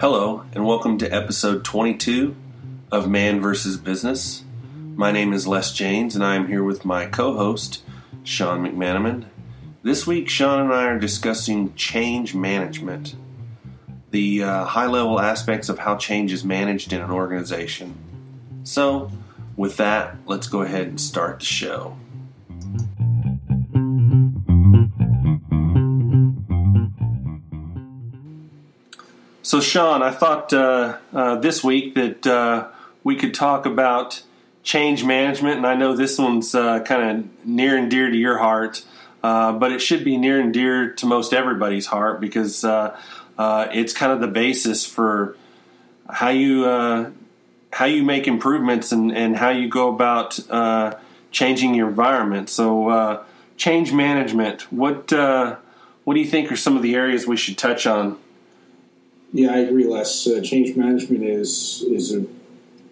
Hello, and welcome to episode 22 of Man vs. Business. My name is Les Janes, and I am here with my co host, Sean McManaman. This week, Sean and I are discussing change management, the uh, high level aspects of how change is managed in an organization. So, with that, let's go ahead and start the show. So, Sean, I thought uh, uh, this week that uh, we could talk about change management, and I know this one's uh, kind of near and dear to your heart, uh, but it should be near and dear to most everybody's heart because uh, it's kind of the basis for how you how you make improvements and, and how you go about changing your environment. So, change management. What what do you think are some of the areas we should touch on? Yeah, I agree, Les. Uh, change management is is an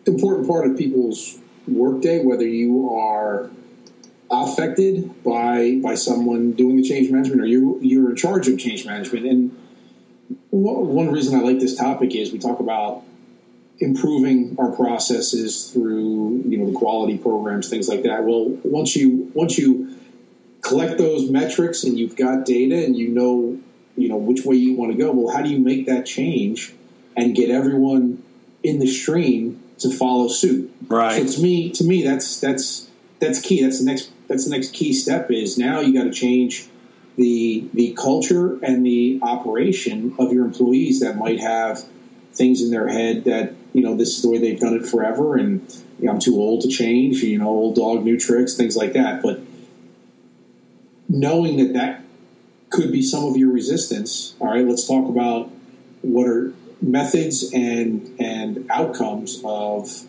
important part of people's workday, whether you are affected by by someone doing the change management or you you're in charge of change management. And one reason I like this topic is we talk about improving our processes through you know the quality programs, things like that. Well, once you once you collect those metrics and you've got data and you know you know which way you want to go. Well, how do you make that change and get everyone in the stream to follow suit? Right. So to me, to me, that's that's that's key. That's the next that's the next key step. Is now you got to change the the culture and the operation of your employees that might have things in their head that you know this is the way they've done it forever and you know, I'm too old to change you know old dog new tricks things like that but knowing that that could be some of your resistance. All right, let's talk about what are methods and and outcomes of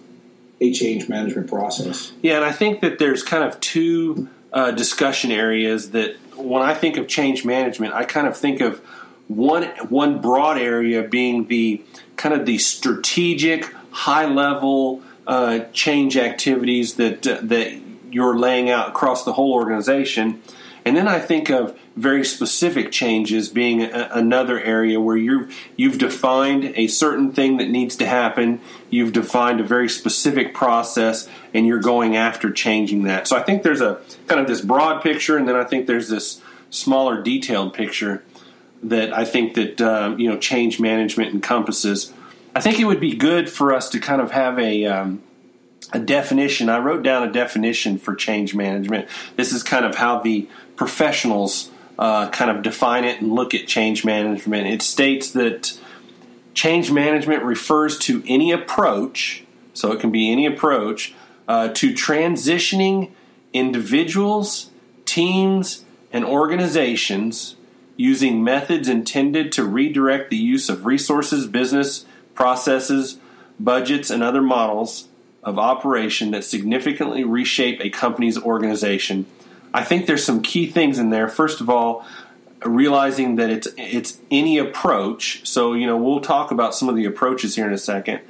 a change management process. Yeah, and I think that there's kind of two uh, discussion areas that when I think of change management, I kind of think of one one broad area being the kind of the strategic, high level uh, change activities that uh, that you're laying out across the whole organization, and then I think of very specific changes being a, another area where you you've defined a certain thing that needs to happen. You've defined a very specific process, and you're going after changing that. So I think there's a kind of this broad picture, and then I think there's this smaller, detailed picture that I think that um, you know change management encompasses. I think it would be good for us to kind of have a um, a definition. I wrote down a definition for change management. This is kind of how the professionals uh, kind of define it and look at change management. It states that change management refers to any approach, so it can be any approach, uh, to transitioning individuals, teams, and organizations using methods intended to redirect the use of resources, business, processes, budgets, and other models of operation that significantly reshape a company's organization I think there's some key things in there. First of all, realizing that it's it's any approach. So you know we'll talk about some of the approaches here in a second.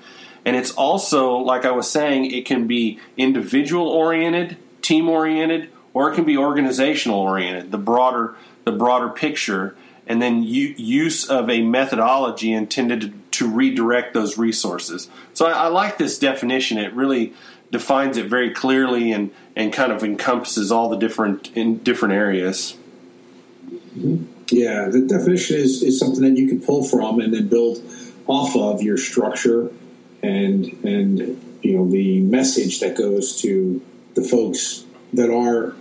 And it's also like I was saying, it can be individual oriented, team oriented, or it can be organizational oriented. The broader the broader picture, and then use of a methodology intended to, to redirect those resources. So I, I like this definition. It really defines it very clearly and, and kind of encompasses all the different in different areas. Yeah, the definition is, is something that you can pull from and then build off of your structure and and you know the message that goes to the folks that are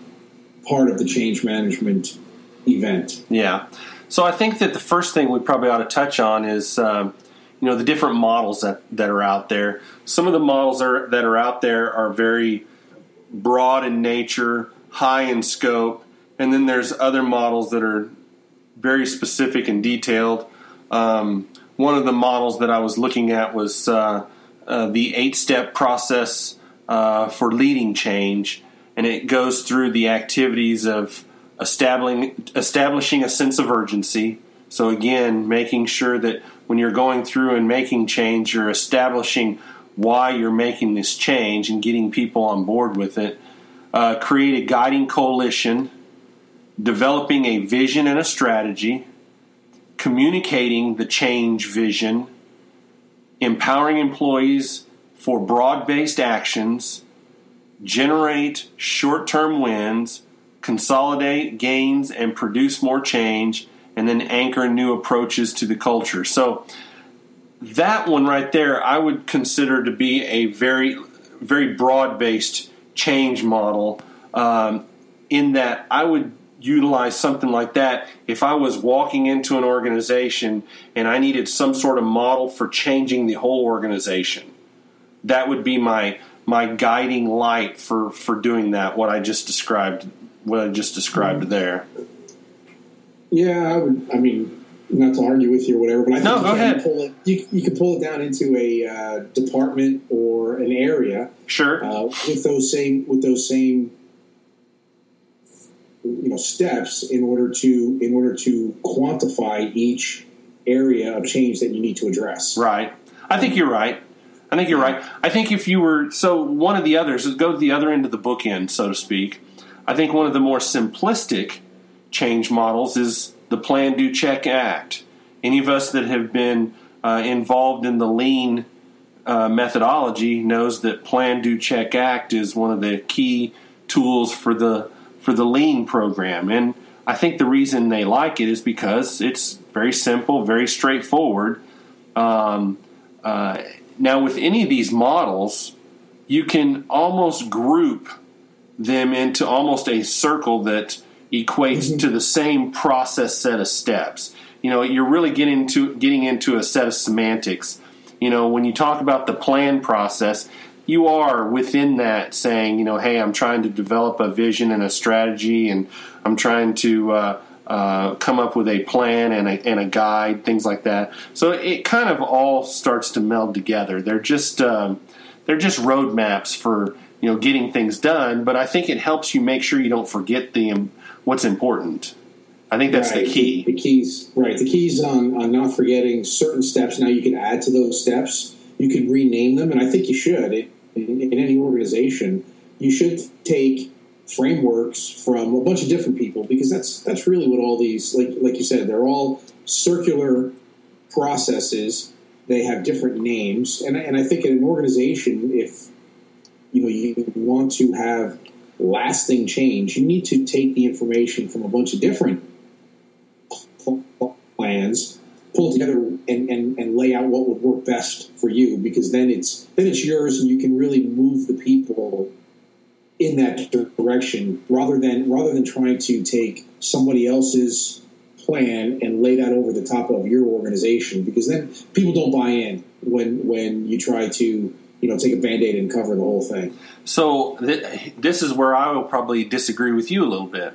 part of the change management event. Yeah. So I think that the first thing we probably ought to touch on is um, you know the different models that, that are out there. Some of the models are, that are out there are very broad in nature, high in scope, and then there's other models that are very specific and detailed. Um, one of the models that I was looking at was uh, uh, the eight step process uh, for leading change, and it goes through the activities of establishing establishing a sense of urgency. So again, making sure that when you're going through and making change, you're establishing why you're making this change and getting people on board with it. Uh, create a guiding coalition, developing a vision and a strategy, communicating the change vision, empowering employees for broad based actions, generate short term wins, consolidate gains, and produce more change, and then anchor new approaches to the culture. So, that one right there, I would consider to be a very, very broad based change model. Um, in that, I would utilize something like that if I was walking into an organization and I needed some sort of model for changing the whole organization. That would be my my guiding light for for doing that. What I just described, what I just described mm-hmm. there. Yeah, I would. I mean, not to argue with you or whatever, but I think no, you, go can ahead. Pull it, you, you can pull it down into a uh, department or an area. Sure. Uh, with those same with those same you know steps in order to in order to quantify each area of change that you need to address. Right. I think you're right. I think you're right. I think if you were so one of the others, go to the other end of the bookend, so to speak. I think one of the more simplistic change models is the Plan, Do, Check, Act. Any of us that have been uh, involved in the lean uh, methodology knows that Plan, Do, Check, Act is one of the key tools for the for the lean program. And I think the reason they like it is because it's very simple, very straightforward. Um, uh, now, with any of these models, you can almost group them into almost a circle that equates mm-hmm. to the same process set of steps. You know, you're really getting into getting into a set of semantics. You know, when you talk about the plan process, you are within that saying, you know, hey, I'm trying to develop a vision and a strategy, and I'm trying to uh, uh, come up with a plan and a, and a guide, things like that. So it kind of all starts to meld together. They're just um, they're just roadmaps for you know getting things done, but I think it helps you make sure you don't forget the um, what's important. I think that's right. the key. The, the keys, right? The keys on, on not forgetting certain steps. Now you can add to those steps you can rename them, and I think you should. in, in any organization, you should take frameworks from a bunch of different people because that's that's really what all these like like you said they're all circular processes they have different names and, and i think in an organization if you know you want to have lasting change you need to take the information from a bunch of different plans pull it together and, and, and lay out what would work best for you because then it's then it's yours and you can really move the people in that direction rather than rather than trying to take somebody else's plan and lay that over the top of your organization because then people don't buy in when when you try to you know take a band-aid and cover the whole thing. So th- this is where i will probably disagree with you a little bit.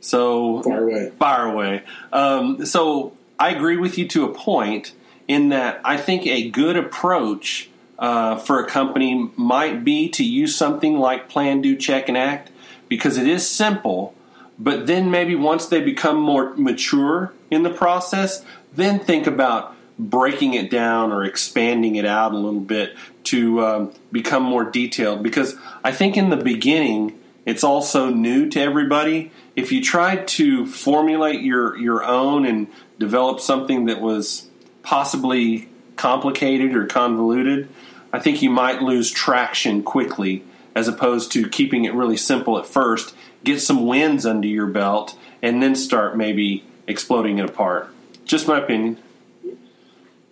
So fire away. fire away. Um, so I agree with you to a point in that I think a good approach uh, for a company might be to use something like Plan, Do, Check, and Act because it is simple. But then maybe once they become more mature in the process, then think about breaking it down or expanding it out a little bit to um, become more detailed. Because I think in the beginning, it's also new to everybody. If you try to formulate your, your own and develop something that was possibly complicated or convoluted, I think you might lose traction quickly as opposed to keeping it really simple at first, get some wins under your belt, and then start maybe exploding it apart. Just my opinion.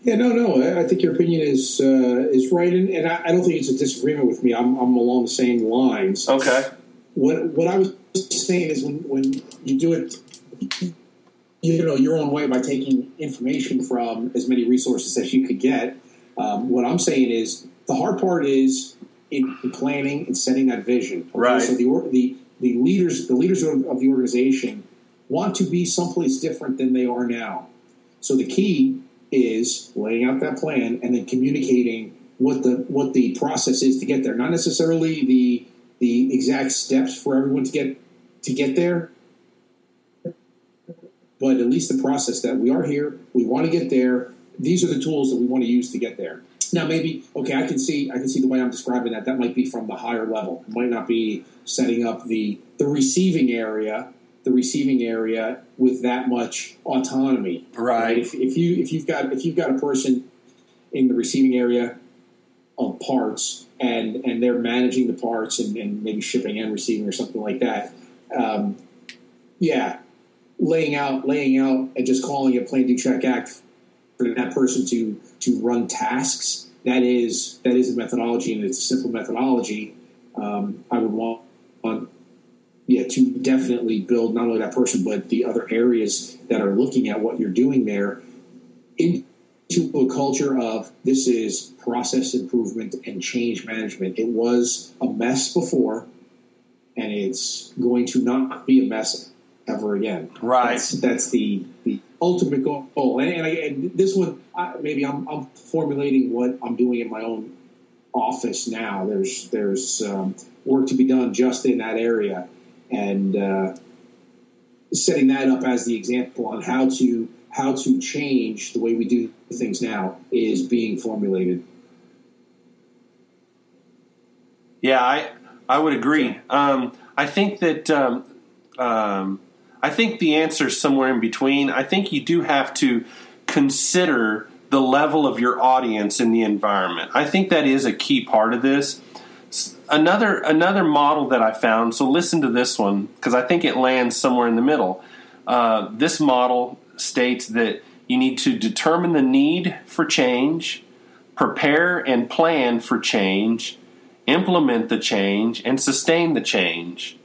Yeah, no, no. I think your opinion is uh, is right, and, and I, I, don't think it's a disagreement with me. I'm, I'm along the same lines. Okay. What what I was saying is when when you do it you know your own way by taking information from as many resources as you could get. Um, what I'm saying is the hard part is in, in planning and setting that vision. Okay? Right. So the, the the leaders the leaders of, of the organization want to be someplace different than they are now. So the key is laying out that plan and then communicating what the what the process is to get there. Not necessarily the the exact steps for everyone to get to get there, but at least the process that we are here, we want to get there. These are the tools that we want to use to get there. Now, maybe okay, I can see I can see the way I'm describing that. That might be from the higher level. It might not be setting up the the receiving area, the receiving area with that much autonomy. Right. right? If, if you if you've got if you've got a person in the receiving area of parts and and they're managing the parts and, and maybe shipping and receiving or something like that. Um, yeah, laying out laying out and just calling it plan do check act for that person to to run tasks that is that is a methodology and it's a simple methodology um, i would want, want yeah to definitely build not only that person but the other areas that are looking at what you're doing there into a culture of this is process improvement and change management it was a mess before and it's going to not be a mess ever again. Right. That's, that's the the ultimate goal. And, and, I, and this one, I, maybe I'm, I'm, formulating what I'm doing in my own office now. There's there's um, work to be done just in that area, and uh, setting that up as the example on how to how to change the way we do things now is being formulated. Yeah, I I would agree. Um, I think that um, um, I think the answer is somewhere in between. I think you do have to consider the level of your audience in the environment. I think that is a key part of this. Another another model that I found. So listen to this one because I think it lands somewhere in the middle. Uh, this model states that you need to determine the need for change, prepare and plan for change, implement the change, and sustain the change.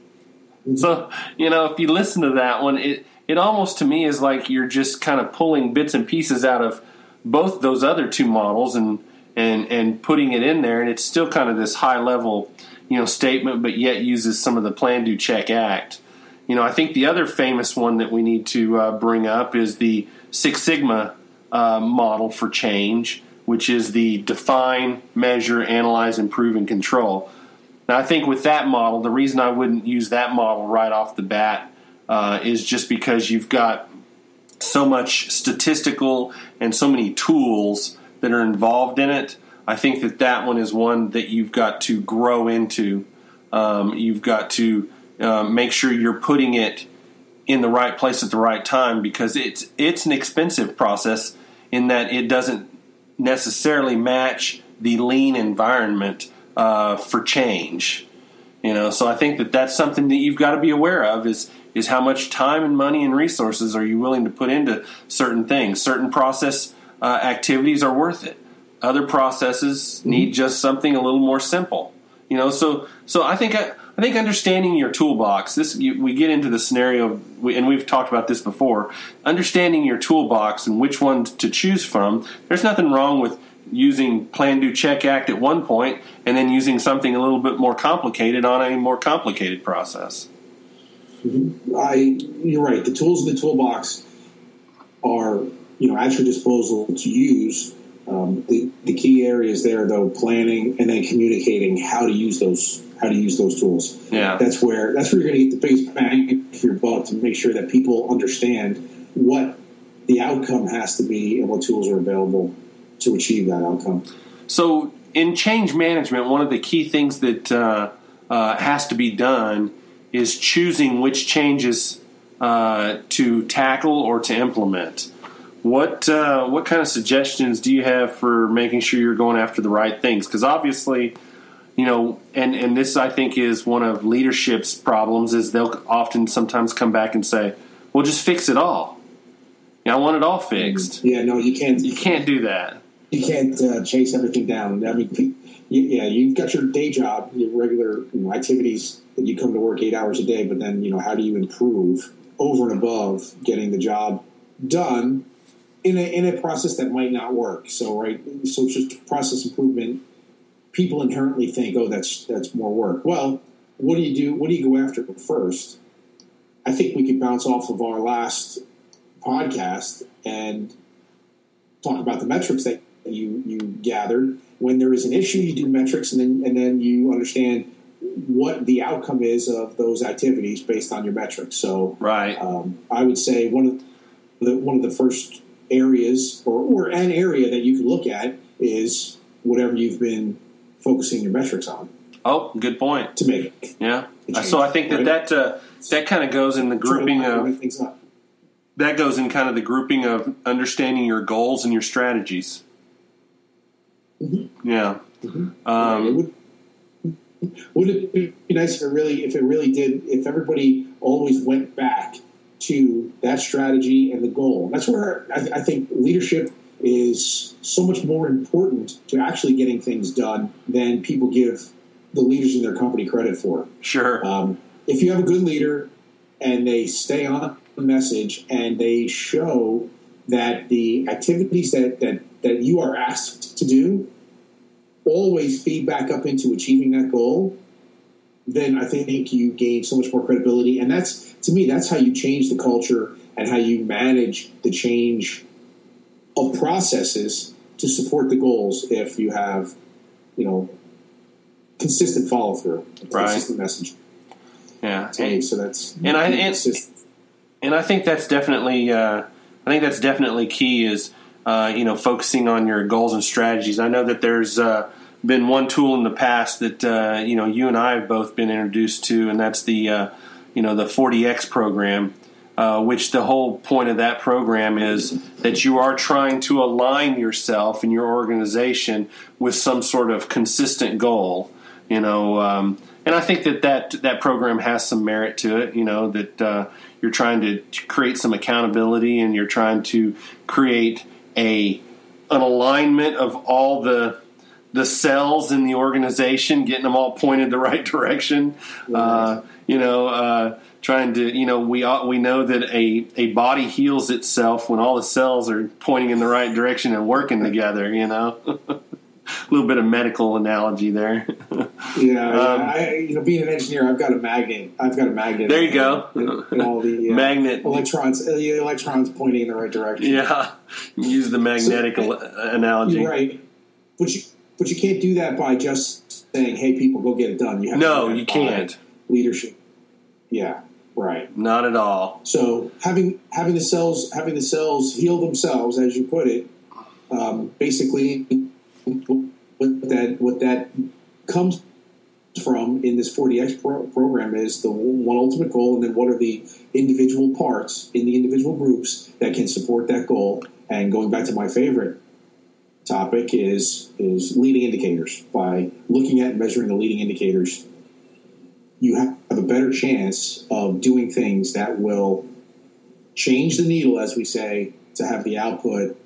So, you know, if you listen to that one, it it almost to me is like you're just kind of pulling bits and pieces out of both those other two models and and and putting it in there and it's still kind of this high level, you know, statement but yet uses some of the plan do check act. You know, I think the other famous one that we need to uh, bring up is the Six Sigma uh, model for change, which is the define, measure, analyze, improve, and control. Now, I think with that model, the reason I wouldn't use that model right off the bat uh, is just because you've got so much statistical and so many tools that are involved in it. I think that that one is one that you've got to grow into. Um, you've got to uh, make sure you're putting it in the right place at the right time because it's it's an expensive process in that it doesn't necessarily match the lean environment uh, for change. You know, so I think that that's something that you've got to be aware of is is how much time and money and resources are you willing to put into certain things. Certain process uh, activities are worth it. Other processes mm-hmm. need just something a little more simple. You know, so so I think I, I think understanding your toolbox. This you, we get into the scenario, and we've talked about this before. Understanding your toolbox and which one to choose from. There's nothing wrong with using plan do check act at one point and then using something a little bit more complicated on a more complicated process mm-hmm. i you're right the tools in the toolbox are you know at your disposal to use um, the, the key areas there though planning and then communicating how to use those how to use those tools yeah that's where that's where you're going to get the biggest bang for your buck to make sure that people understand what the outcome has to be and what tools are available to achieve that outcome. So, in change management, one of the key things that uh, uh, has to be done is choosing which changes uh, to tackle or to implement. What uh, what kind of suggestions do you have for making sure you're going after the right things? Because obviously, you know, and and this I think is one of leadership's problems is they'll often sometimes come back and say, "Well, just fix it all." Yeah, I want it all fixed. Yeah, no, you can't. You can't do that you can't uh, chase everything down. I mean, yeah, you've got your day job, your regular you know, activities that you come to work eight hours a day, but then you know how do you improve over and above getting the job done in a in a process that might not work? So right, so just process improvement. People inherently think, oh, that's that's more work. Well, what do you do? What do you go after first? I think we could bounce off of our last podcast and talk about the metrics that you you gathered. When there is an issue, you do metrics, and then and then you understand what the outcome is of those activities based on your metrics. So, right, um, I would say one of the one of the first areas, or, or an area that you can look at, is whatever you've been focusing your metrics on. Oh, good point. To make yeah. Change, so I think that right? that uh, that kind of goes in the grouping of that goes in kind of the grouping of understanding your goals and your strategies. Mm-hmm. Yeah. Mm-hmm. Um, it would, would it be nice if it really, if it really did, if everybody always went back to that strategy and the goal? That's where I, I think leadership is so much more important to actually getting things done than people give the leaders in their company credit for. Sure. Um, if you have a good leader and they stay on the message and they show that the activities that, that, that you are asked to do always feed back up into achieving that goal, then I think you gain so much more credibility. And that's, to me, that's how you change the culture and how you manage the change of processes to support the goals if you have, you know, consistent follow through, right. consistent message. Yeah, and, so that's and I and, and, I think that's definitely uh, I think that's definitely key is uh, you know focusing on your goals and strategies. I know that there's uh, been one tool in the past that uh, you know you and I have both been introduced to, and that's the uh, you know the 4DX program. Uh, which the whole point of that program is that you are trying to align yourself and your organization with some sort of consistent goal. You know, um, and I think that, that that program has some merit to it. You know that uh, you're trying to create some accountability and you're trying to create a an alignment of all the the cells in the organization, getting them all pointed the right direction. Uh, you know, uh, trying to you know we we know that a a body heals itself when all the cells are pointing in the right direction and working together. You know. a little bit of medical analogy there. yeah, um, I, you know, being an engineer, I've got a magnet. I've got a magnet. There you go. And, all the uh, magnet electrons, uh, the electrons pointing in the right direction. Yeah, use the magnetic so, analogy. right, but you but you can't do that by just saying, "Hey, people, go get it done." You have no, you can't. Leadership. Yeah, Right. Not at all. So having having the cells having the cells heal themselves, as you put it, um, basically what that what that comes from in this 4DX pro- program is the one ultimate goal, and then what are the individual parts in the individual groups that can support that goal. And going back to my favorite topic is is leading indicators. By looking at and measuring the leading indicators, you have a better chance of doing things that will change the needle, as we say, to have the output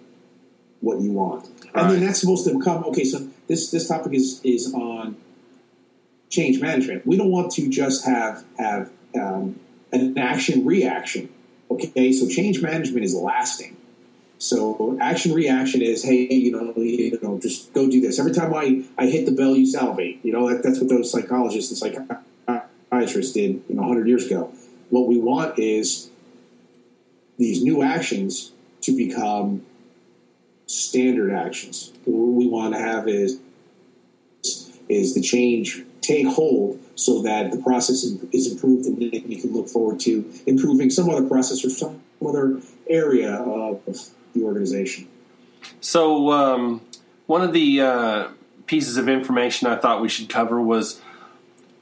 what you want. And right. then that's supposed to come. Okay, so this this topic is is on change management. We don't want to just have have um, an action reaction. Okay, so change management is lasting. So action reaction is, hey, you know, you know, just go do this. Every time I, I hit the bell, you salivate. You know, that, that's what those psychologists and psych- psychiatrists did you know 100 years ago. What we want is these new actions to become standard actions. What we want to have is is the change take hold so that the process is improved and then you can look forward to improving some other process or some other area of the organization. So, um, one of the uh, pieces of information I thought we should cover was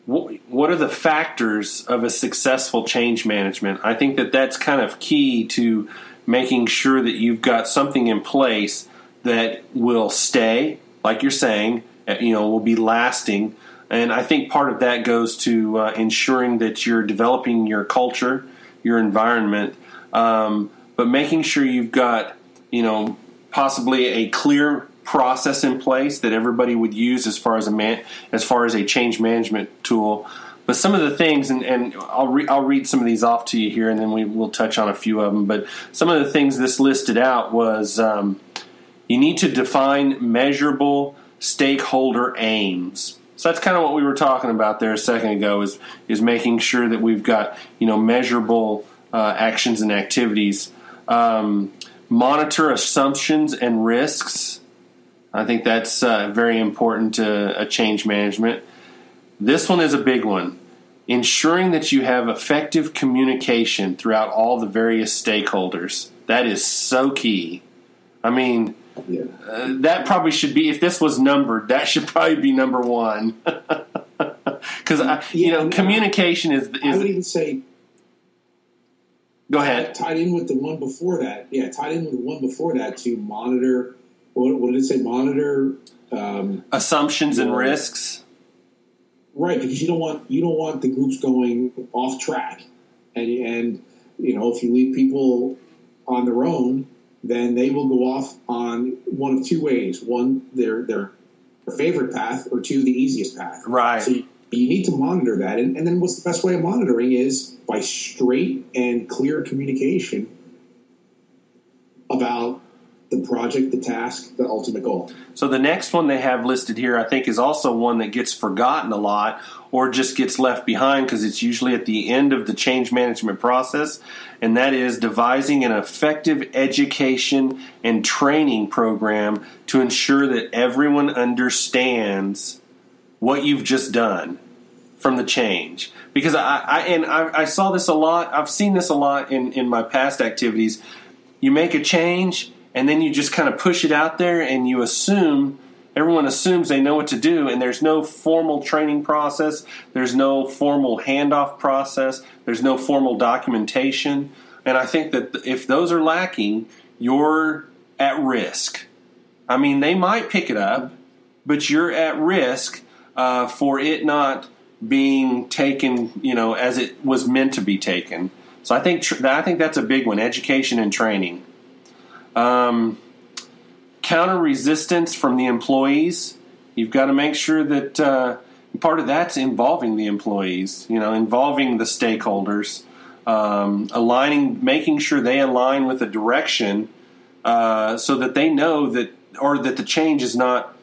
what, are the factors of a successful change management? I think that that's kind of key to making sure that you've got something in place that will stay, like you're saying, uh, you know, will be lasting. And I think part of that goes to uh, ensuring that you're developing your culture, your environment, um, but making sure you've got, you know, possibly a clear process in place that everybody would use as far as a man, as far as a change management tool. But some of the things, and, and I'll, re- I'll read some of these off to you here, and then we will touch on a few of them. But some of the things this listed out was um, you need to define measurable stakeholder aims. So that's kind of what we were talking about there a second ago. Is is making sure that we've got you know measurable uh, actions and activities. Um, monitor assumptions and risks. I think that's uh, very important to a change management. This one is a big one. Ensuring that you have effective communication throughout all the various stakeholders. That is so key. I mean, yeah. uh, that probably should be, if this was numbered, that should probably be number one. Because, yeah, you know, communication is, is. I would even say. Go ahead. Tied in with the one before that. Yeah, tied in with the one before that to monitor what, what did it say? Monitor um, assumptions and risks. Right, because you don't want you don't want the groups going off track, and and you know if you leave people on their own, then they will go off on one of two ways: one, their their favorite path, or two, the easiest path. Right. So you, you need to monitor that, and, and then what's the best way of monitoring is by straight and clear communication about the project, the task, the ultimate goal. So the next one they have listed here, I think, is also one that gets forgotten a lot or just gets left behind because it's usually at the end of the change management process, and that is devising an effective education and training program to ensure that everyone understands what you've just done from the change. Because I, I and I, I saw this a lot. I've seen this a lot in in my past activities. You make a change and then you just kind of push it out there and you assume everyone assumes they know what to do and there's no formal training process there's no formal handoff process there's no formal documentation. And i think that if those are lacking you're at risk. I mean they might pick it up but you're at risk uh, for it not being taken you know as it was meant to be taken. So i think tr- i think that's a big one education and training um, counter resistance from the employees. You've got to make sure that uh, part of that's involving the employees, you know, involving the stakeholders, um, aligning, making sure they align with the direction uh, so that they know that, or that the change is not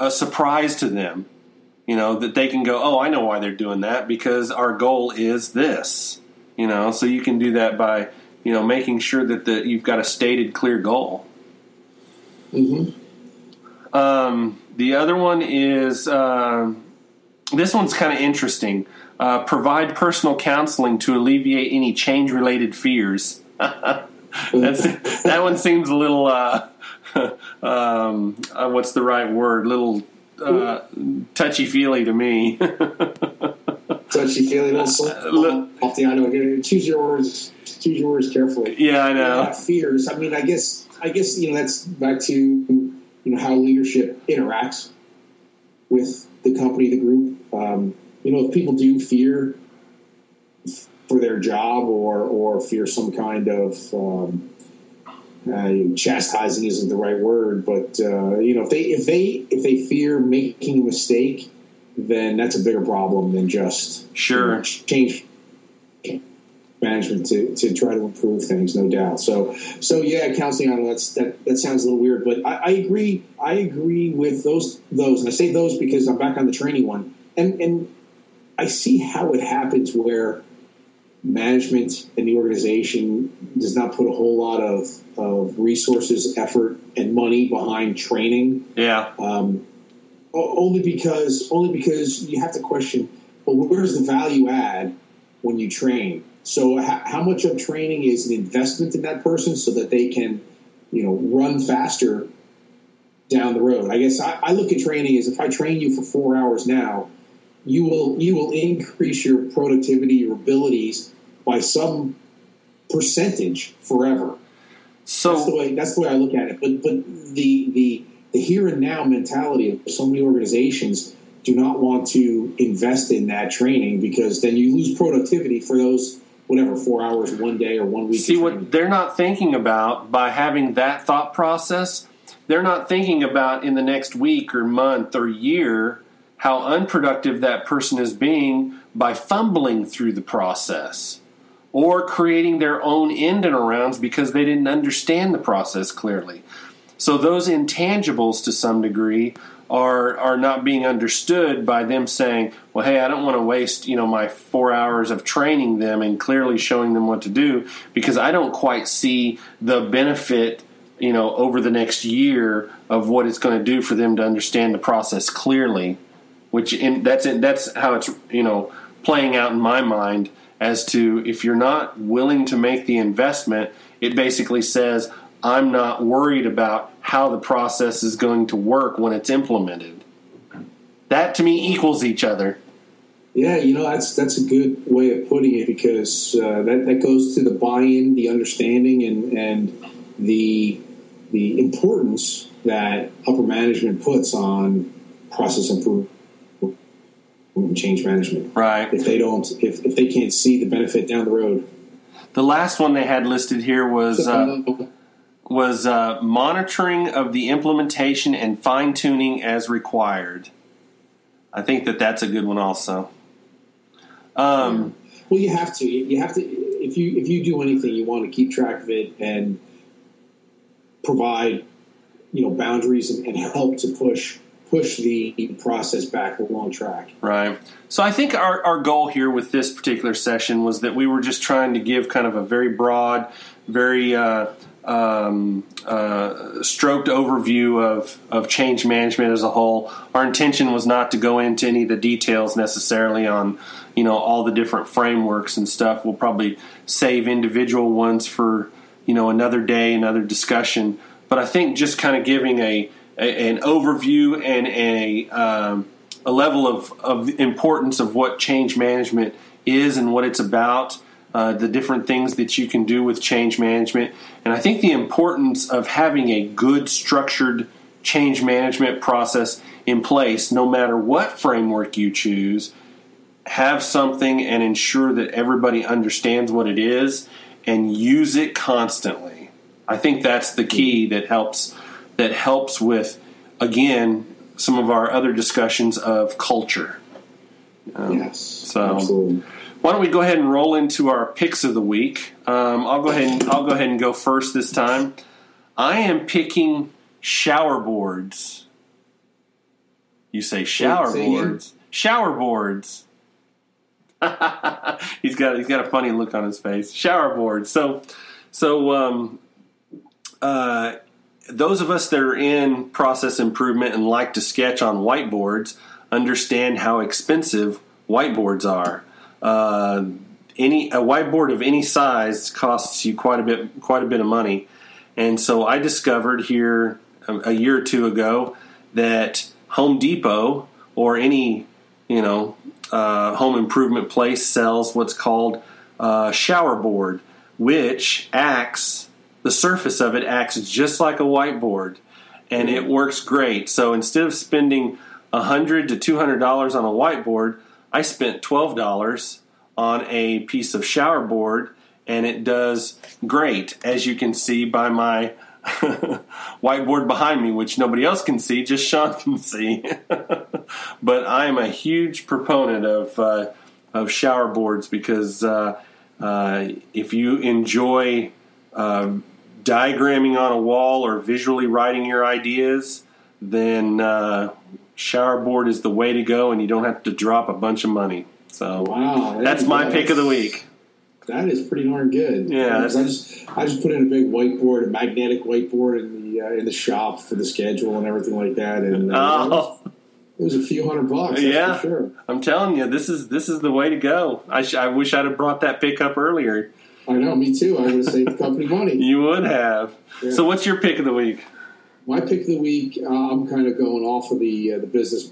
a surprise to them. You know, that they can go, oh, I know why they're doing that because our goal is this. You know, so you can do that by you know, making sure that the, you've got a stated clear goal. Mm-hmm. Um, the other one is uh, this one's kind of interesting. Uh, provide personal counseling to alleviate any change related fears. that one seems a little, uh, um, uh, what's the right word? Little uh, touchy feely to me. touchy feely, off the eye. Choose your words choose your words carefully. Yeah, I know. fears. I mean, I guess, I guess you know that's back to you know how leadership interacts with the company, the group. Um, you know, if people do fear for their job or or fear some kind of um, uh, chastising isn't the right word, but uh, you know, if they if they if they fear making a mistake, then that's a bigger problem than just sure you know, change management to, to try to improve things, no doubt. So, so yeah, counseling on that's that that sounds a little weird, but I, I, agree. I agree with those those, and I say those because I'm back on the training one, and and I see how it happens where management and the organization does not put a whole lot of of resources, effort, and money behind training. Yeah. Um, only because only because you have to question. Well, where's the value add when you train? So, how much of training is an investment in that person so that they can, you know, run faster down the road? I guess I, I look at training as if I train you for four hours now, you will you will increase your productivity, your abilities by some percentage forever. So that's the way that's the way I look at it. But but the the the here and now mentality of so many organizations do not want to invest in that training because then you lose productivity for those whatever four hours one day or one week. See what they're not thinking about by having that thought process. They're not thinking about in the next week or month or year how unproductive that person is being by fumbling through the process or creating their own end and arounds because they didn't understand the process clearly. So those intangibles to some degree are are not being understood by them saying, "Well, hey, I don't want to waste you know my four hours of training them and clearly showing them what to do because I don't quite see the benefit." You know, over the next year of what it's going to do for them to understand the process clearly, which in, that's in, that's how it's you know playing out in my mind as to if you're not willing to make the investment, it basically says I'm not worried about how the process is going to work when it's implemented. That to me equals each other. Yeah, you know that's that's a good way of putting it because uh, that that goes to the buy-in, the understanding, and and the the importance that upper management puts on process improvement and change management. Right. If they don't, if, if they can't see the benefit down the road. The last one they had listed here was uh, was uh, monitoring of the implementation and fine tuning as required. I think that that's a good one also. Um, well, you have to. You have to. If you if you do anything, you want to keep track of it and provide, you know, boundaries and, and help to push push the process back along track. Right. So I think our, our goal here with this particular session was that we were just trying to give kind of a very broad, very uh, um, uh, stroked overview of, of change management as a whole. Our intention was not to go into any of the details necessarily on, you know, all the different frameworks and stuff. We'll probably save individual ones for, you know, another day, another discussion. But I think just kind of giving a an overview and a um, a level of, of importance of what change management is and what it's about, uh, the different things that you can do with change management, and I think the importance of having a good structured change management process in place, no matter what framework you choose. Have something and ensure that everybody understands what it is and use it constantly. I think that's the key that helps that helps with, again, some of our other discussions of culture. Um, yes. So, absolutely. Why don't we go ahead and roll into our picks of the week? Um, I'll go ahead and I'll go ahead and go first this time. I am picking shower boards. You say shower Wait, boards. Shower boards. he's got he's got a funny look on his face. Shower boards. So so um, uh, those of us that are in process improvement and like to sketch on whiteboards understand how expensive whiteboards are. Uh, any a whiteboard of any size costs you quite a bit quite a bit of money, and so I discovered here a, year or two ago that Home Depot or any you know uh, home improvement place sells what's called a shower board, which acts the surface of it acts just like a whiteboard and it works great. So instead of spending hundred to two hundred dollars on a whiteboard, I spent twelve dollars on a piece of shower board, and it does great, as you can see by my whiteboard behind me, which nobody else can see, just Sean can see. but I am a huge proponent of uh, of shower boards because uh, uh, if you enjoy um, diagramming on a wall or visually writing your ideas, then shower board is the way to go, and you don't have to drop a bunch of money. So wow, that's my pick of the week. That is pretty darn good. Yeah, I just I just put in a big whiteboard, a magnetic whiteboard in the uh, in the shop for the schedule and everything like that, and uh, oh. it was a few hundred bucks. yeah, sure. I'm telling you, this is this is the way to go. I, sh- I wish I'd have brought that pick up earlier. I know, me too. I would have saved the company money. You would have. Yeah. So, what's your pick of the week? My pick of the week, uh, I'm kind of going off of the uh, the business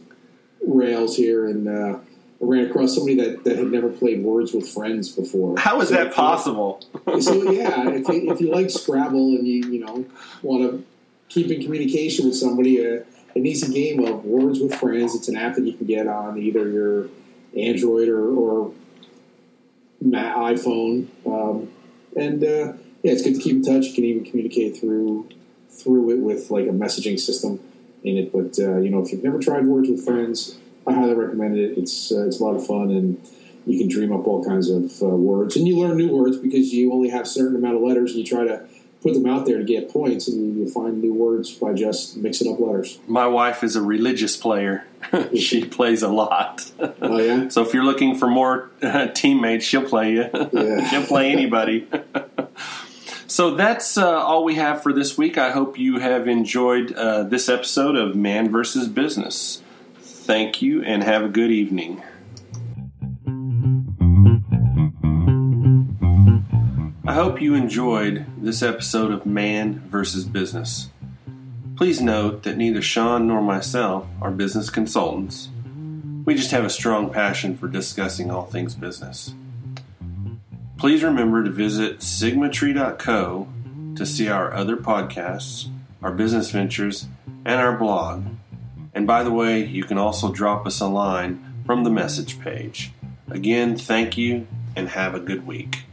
rails here, and uh, I ran across somebody that, that had never played Words with Friends before. How is so that possible? so yeah, if you, if you like Scrabble and you you know want to keep in communication with somebody, uh, an easy game of Words with Friends. It's an app that you can get on either your Android or, or iPhone, um, and uh, yeah, it's good to keep in touch. You can even communicate through through it with like a messaging system in it. But uh, you know, if you've never tried Words with Friends, I highly recommend it. It's uh, it's a lot of fun, and you can dream up all kinds of uh, words, and you learn new words because you only have a certain amount of letters, and you try to put them out there to get points, and you find new words by just mixing up letters. My wife is a religious player. she plays a lot. Oh yeah. so if you're looking for more uh, teammates, she'll play you. Yeah. she'll play anybody. So that's uh, all we have for this week. I hope you have enjoyed uh, this episode of Man versus Business. Thank you, and have a good evening. I hope you enjoyed this episode of Man versus Business. Please note that neither Sean nor myself are business consultants. We just have a strong passion for discussing all things business. Please remember to visit sigmatree.co to see our other podcasts, our business ventures, and our blog. And by the way, you can also drop us a line from the message page. Again, thank you and have a good week.